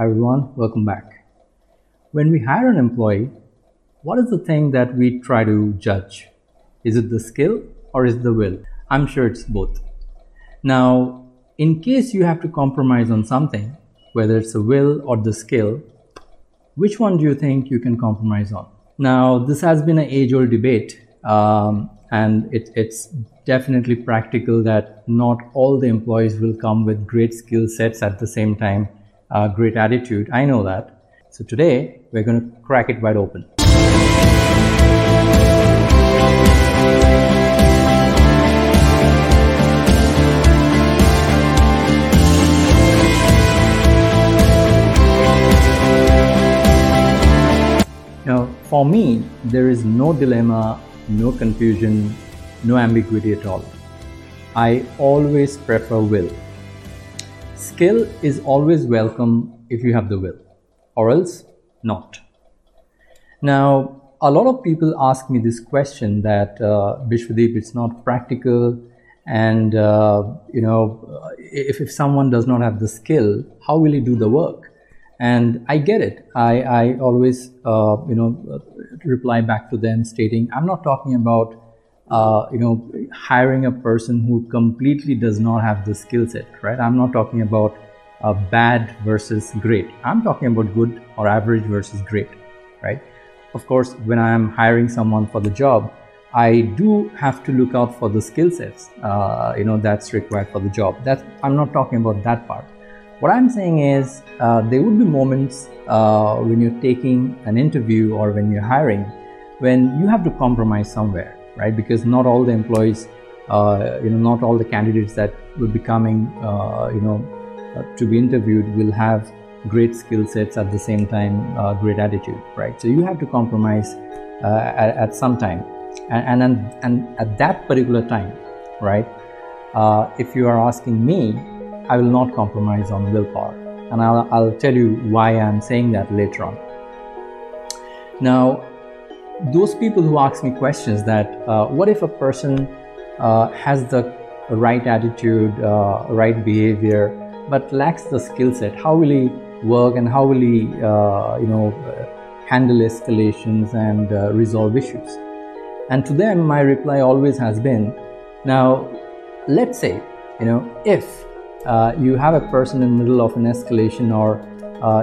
Hi everyone, welcome back. When we hire an employee, what is the thing that we try to judge? Is it the skill or is it the will? I'm sure it's both. Now, in case you have to compromise on something, whether it's the will or the skill, which one do you think you can compromise on? Now, this has been an age old debate, um, and it, it's definitely practical that not all the employees will come with great skill sets at the same time, uh, great attitude. I know that. So, today we're going to crack it wide open. Now, for me, there is no dilemma, no confusion, no ambiguity at all. I always prefer will. Skill is always welcome if you have the will, or else not. Now, a lot of people ask me this question that uh, Bishwadeep, it's not practical, and uh, you know, if, if someone does not have the skill, how will he do the work? and i get it i, I always uh, you know reply back to them stating i'm not talking about uh, you know hiring a person who completely does not have the skill set right? I'm not talking about uh, bad versus great. I'm talking about good or average versus great right? Of course when i am hiring someone for the job i do have to look out for the skill sets uh, you know that's required for the job. That i'm not talking about that part. What I'm saying is, uh, there would be moments uh, when you're taking an interview or when you're hiring when you have to compromise somewhere, right? Because not all the employees, uh, you know, not all the candidates that will be coming, uh, you know, uh, to be interviewed will have great skill sets at the same time, uh, great attitude, right? So you have to compromise at, at, some time, and, and and at that particular time, right? if you are asking me, I will not compromise on willpower. And I'll, I'll tell you why I'm saying that later on. Now, those people who ask me questions that uh, what if a person uh, has the right attitude, uh, right behavior, but lacks the skill set, how will he work and how will he, uh, you know, handle escalations and uh, resolve issues? And to them, my reply always has been, now, let's say, you know, if uh, you have a person in the middle of an escalation or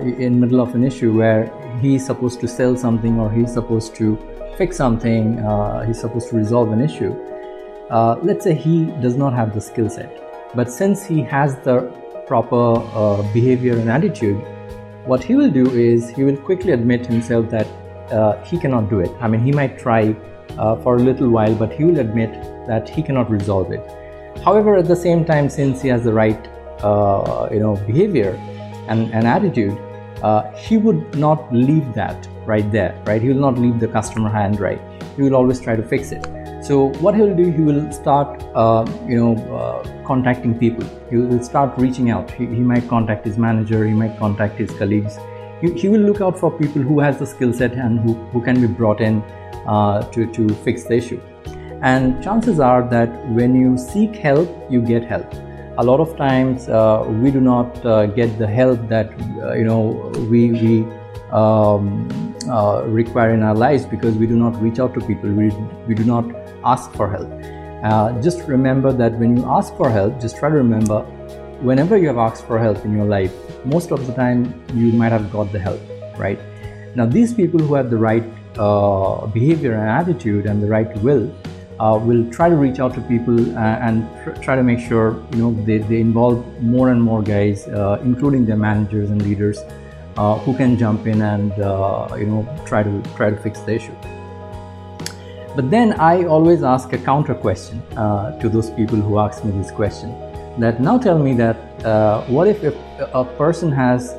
in middle of an issue where he's supposed to sell something or he's supposed to fix something, uh, he's supposed to resolve an issue. Uh, let's say he does not have the skill set, but since he has the proper uh, behavior and attitude, what he will do is he will quickly admit himself that uh, he cannot do it. I mean, he might try for a little while, but he will admit that he cannot resolve it However, at the same time, since he has the right, uh, you know, behavior and, and attitude, uh, he would not leave that right there, right? He will not leave the customer hand right. He will always try to fix it. So what he will do, he will start, uh, you know, uh, contacting people. He will start reaching out. He, he, might contact his manager. He might contact his colleagues. He, he will look out for people who has the skill set and who, who can be brought in uh, to, to fix the issue and chances are that when you seek help you get help a lot of times uh, we do not uh, get the help that uh, you know we we um, uh, require in our lives because we do not reach out to people. We, we do not ask for help. Uh, just remember that when you ask for help just try to remember whenever you have asked for help in your life most of the time you might have got the help right? Now these people who have the right uh, behavior and attitude and the right will uh, will try to reach out to people uh, and tr- try to make sure you know they, they involve more and more guys, uh, including their managers and leaders, uh, who can jump in and uh, you know try to try to fix the issue. But then I always ask a counter question uh, to those people who ask me this question. That now tell me that what if, if a person has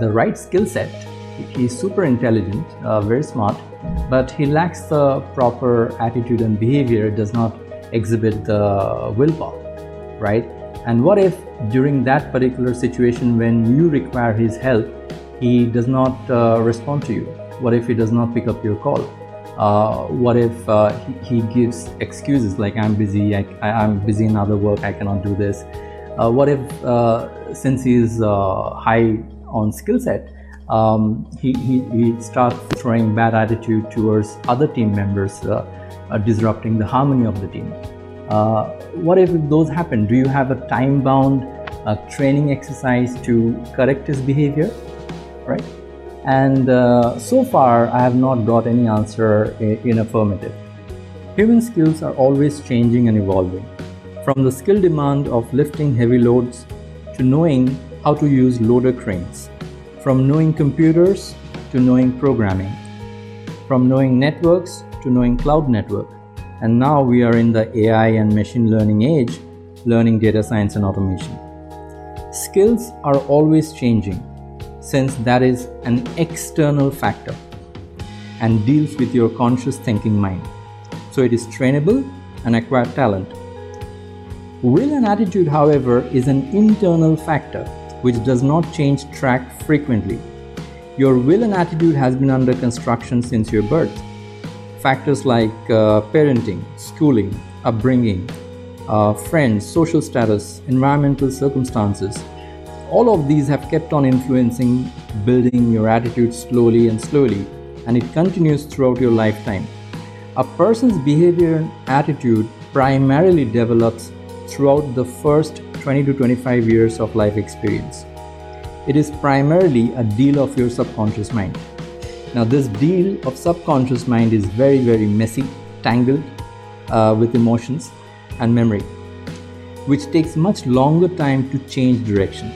the right skill set, he's super intelligent, very smart, but he lacks the proper attitude and behavior, does not exhibit the willpower, right? And what if during that particular situation, when you require his help, he does not uh, respond to you? What if he does not pick up your call? Uh, what if uh, he, he, gives excuses like I'm busy, I, am busy in other work, I cannot do this? Uh, what if, uh, since he is uh, high on skill set, um, he, he, he, starts throwing bad attitude towards other team members, uh, uh, disrupting the harmony of the team. Uh, what if those happen? Do you have a time bound uh, training exercise to correct his behavior? Right? And uh, so far, I have not got any answer in, in affirmative. Human skills are always changing and evolving. From the skill demand of lifting heavy loads to knowing how to use loader cranes, from knowing computers to knowing programming, from knowing networks to knowing cloud network. And now we are in the AI and machine learning age, learning data science and automation. Skills are always changing since that is an external factor and deals with your conscious thinking mind. So it is trainable and acquired talent. Will and attitude, however, is an internal factor which does not change track frequently. Your will and attitude has been under construction since your birth. Factors like uh, parenting, schooling, upbringing, uh, friends, social status, environmental circumstances, all of these have kept on influencing building your attitude slowly and slowly, and it continues throughout your lifetime. A person's behavior and attitude primarily develops throughout the first 20 to 25 years of life experience. It is primarily a deal of your subconscious mind. Now, this deal of subconscious mind is very, very messy, tangled uh, with emotions and memory, which takes much longer time to change direction.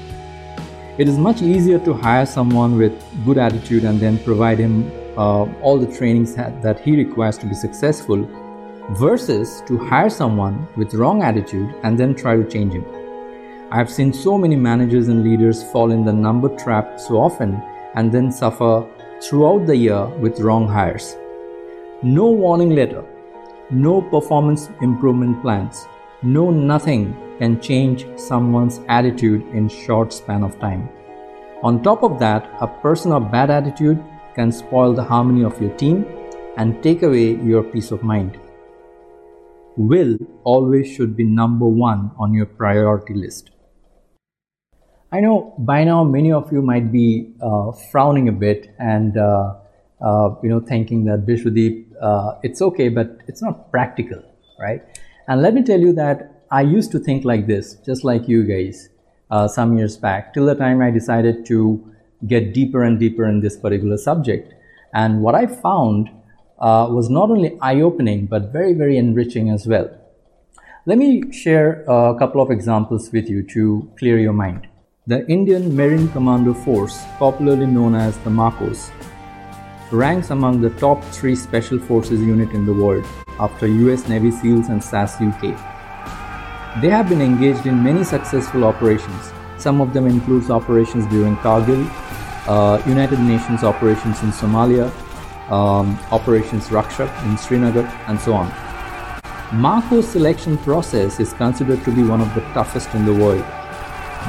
It is much easier to hire someone with good attitude and then provide him uh, all the trainings that he requires to be successful versus to hire someone with wrong attitude and then try to change him. I have seen so many managers and leaders fall in the number trap so often and then suffer throughout the year with wrong hires. No warning letter, no performance improvement plans, no nothing can change someone's attitude in short span of time. On top of that, a person of bad attitude can spoil the harmony of your team and take away your peace of mind. Will always should be number one on your priority list. I know by now many of you might be uh, frowning a bit and uh, uh, you know thinking that Bishwadeep, uh, it's okay, but it's not practical, right? And let me tell you that I used to think like this, just like you guys, uh, some years back, till the time I decided to get deeper and deeper in this particular subject. And what I found uh, was not only eye-opening but very, very enriching as well. Let me share a couple of examples with you to clear your mind. The Indian Marine Commando Force, popularly known as the MARCOS, ranks among the top three special forces unit in the world after US Navy SEALs and SAS UK. They have been engaged in many successful operations. Some of them includes operations during Kargil, uh, United Nations operations in Somalia, um, operations Rakshak in Srinagar, and so on. MARCO's selection process is considered to be one of the toughest in the world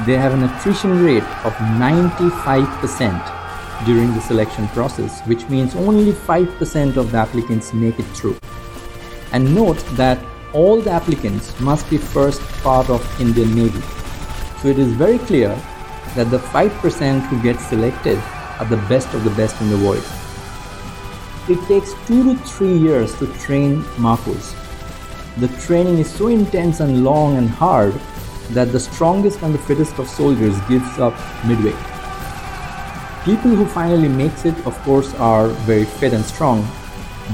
they have an attrition rate of 95% during the selection process, which means only 5% of the applicants make it through. And note that all the applicants must be first part of Indian Navy. So it is very clear that the 5% who get selected are the best of the best in the world. It takes two to three years to train MARCOS. The training is so intense and long and hard that the strongest and the fittest of soldiers gives up midway. People who finally makes it of course are very fit and strong,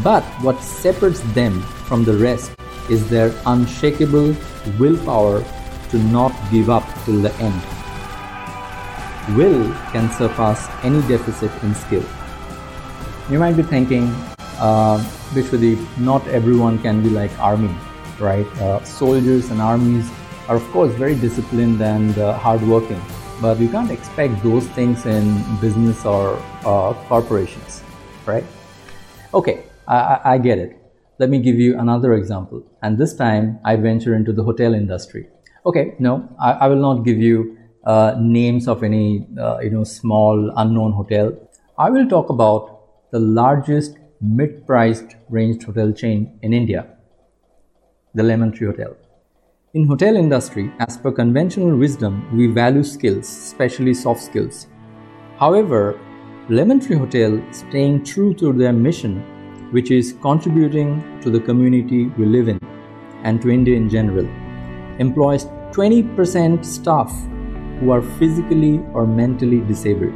but what separates them from the rest is their unshakable willpower to not give up till the end. Will can surpass any deficit in skill. You might be thinking, uh, Bishwadeep, not everyone can be like army, right? Uh, soldiers and armies are of course very disciplined and uh, hardworking, but you can't expect those things in business or uh, corporations, right? Okay, I, I get it. Let me give you another example. And this time I venture into the hotel industry. Okay, no, I, I will not give you uh, names of any uh, you know small unknown hotel. I will talk about the largest mid-priced ranged hotel chain in India, the Lemon Tree Hotel. In hotel industry, as per conventional wisdom, we value skills, especially soft skills. However, Lemon Tree Hotel, staying true to their mission, which is contributing to the community we live in and to India in general, employs 20% staff who are physically or mentally disabled.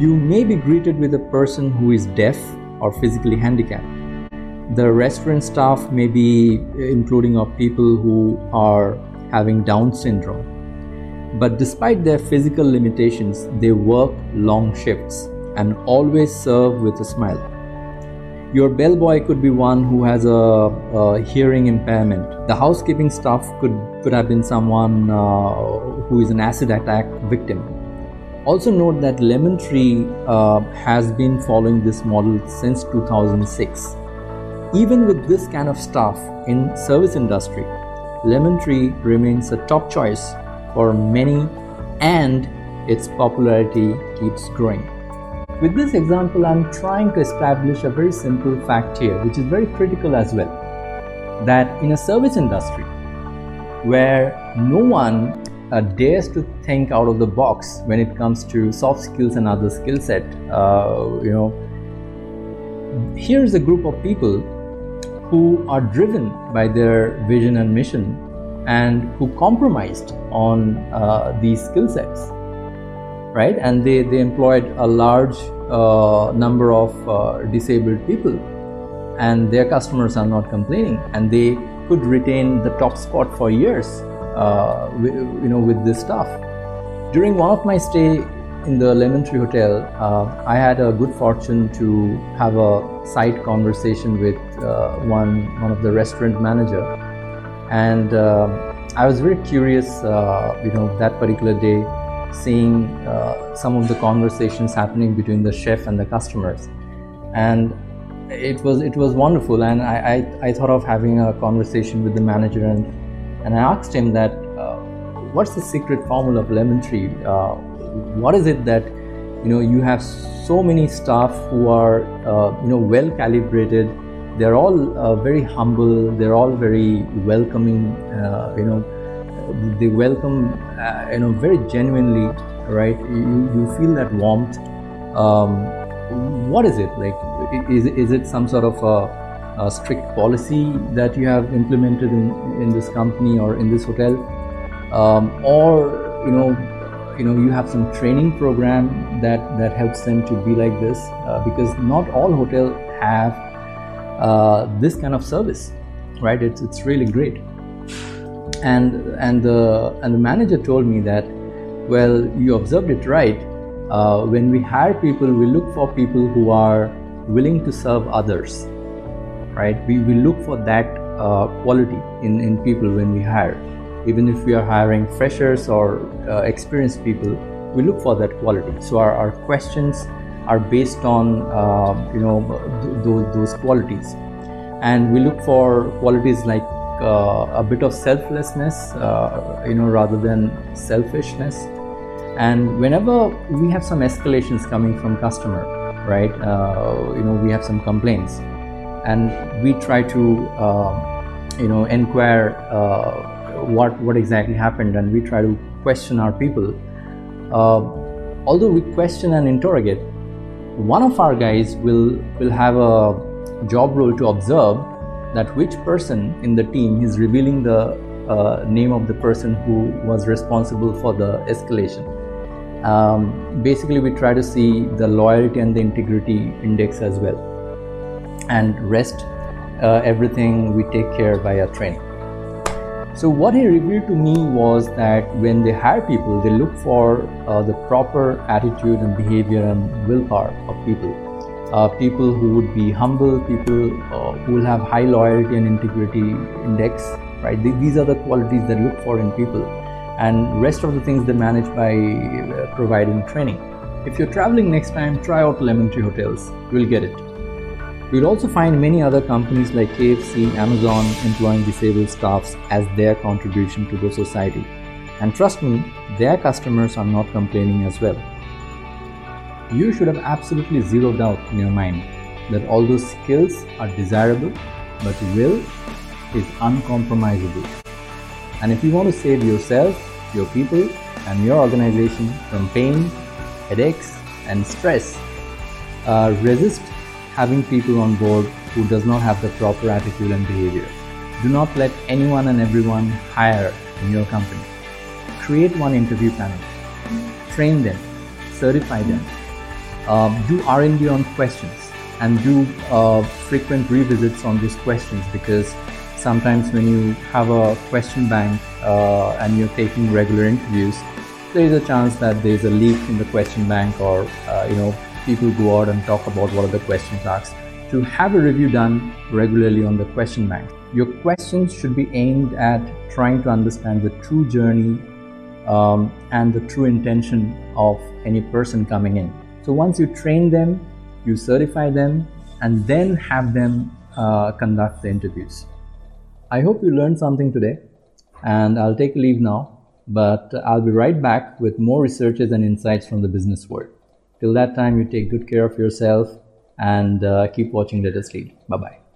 You may be greeted with a person who is deaf or physically handicapped. The restaurant staff may be including of people who are having Down syndrome. But despite their physical limitations, they work long shifts and always serve with a smile. Your bellboy could be one who has a, a hearing impairment. The housekeeping staff could, could have been someone uh, who is an acid attack victim. Also note that Lemon Tree uh, has been following this model since 2006. Even with this kind of staff in service industry, Lemon Tree remains a top choice for many and its popularity keeps growing. With this example, I'm trying to establish a very simple fact here, which is very critical as well. That in a service industry where no one uh, dares to think out of the box when it comes to soft skills and other skill set, uh, you know, here's a group of people who are driven by their vision and mission and who compromised on uh, these skill sets right? And they, they employed a large uh, number of uh, disabled people, and their customers are not complaining, and they could retain the top spot for years, uh, you know, with this stuff. During one of my stay in the Lemon Tree Hotel, uh, I had a good fortune to have a side conversation with uh, one one of the restaurant manager, and uh, I was very curious, you know, that particular day seeing uh, some of the conversations happening between the chef and the customers. And it was it was wonderful. And I, I, I thought of having a conversation with the manager. And and I asked him that uh, what's the secret formula of lemon tree? Uh, what is it that you know you have so many staff who are uh, you know well calibrated. They're all uh, very humble. They're all very welcoming uh, you know they welcome uh, you know very genuinely right? You, you feel that warmth. Um, what is it? Like is, is it some sort of a, a, strict policy that you have implemented in, in this company or in this hotel? Um, or you know you know you have some training program that that helps them to be like this uh, because not all hotels have uh, this kind of service right? It's it's really great. And and the and the manager told me that well you observed it right. Uh, when we hire people we look for people who are willing to serve others right? We, we look for that uh, quality in, in people when we hire even if we are hiring freshers or uh, experienced people we look for that quality. So our, our questions are based on uh, you know th- th- those qualities. And we look for qualities like uh, a bit of selflessness, uh, you know, rather than selfishness. And whenever we have some escalations coming from customer, right, uh, you know, we have some complaints, and we try to, you know, inquire what what exactly happened, and we try to question our people. although we question and interrogate, one of our guys will will have a job role to observe that which person in the team is revealing the uh, name of the person who was responsible for the escalation. Um, basically, we try to see the loyalty and the integrity index as well, and rest uh, everything we take care by via training. So, what he revealed to me was that when they hire people, they look for uh, the proper attitude and behavior and willpower of people uh, people who would be humble, people uh, who will have high loyalty and integrity index, right? These are the qualities they look for in people, and rest of the things they manage by uh, providing training. If you're traveling next time, try out Lemon Tree Hotels. You'll get it. You'll also find many other companies like KFC, Amazon employing disabled staffs as their contribution to the society. And trust me, their customers are not complaining as well you should have absolutely zero doubt in your mind that all those skills are desirable, but will is uncompromisable. And if you want to save yourself, your people, and your organization from pain, headaches, and stress. Uh, resist having people on board who does not have the proper attitude and behavior. Do not let anyone and everyone hire in your company. Create one interview panel. Train them. Certify them. Uh, do R&D on questions and do uh, frequent revisits on these questions because sometimes when you have a question bank uh, and you're taking regular interviews, there is a chance that there is a leak in the question bank or uh, you know people go out and talk about what are the questions asked. To have a review done regularly on the question bank, your questions should be aimed at trying to understand the true journey um, and the true intention of any person coming in. So once you train them, you certify them, and then have them uh, conduct the interviews. I hope you learned something today, and I'll take leave now, but I'll be right back with more researches and insights from the business world. Till that time, you take good care of yourself and uh, keep watching Let Us Lead. Bye bye.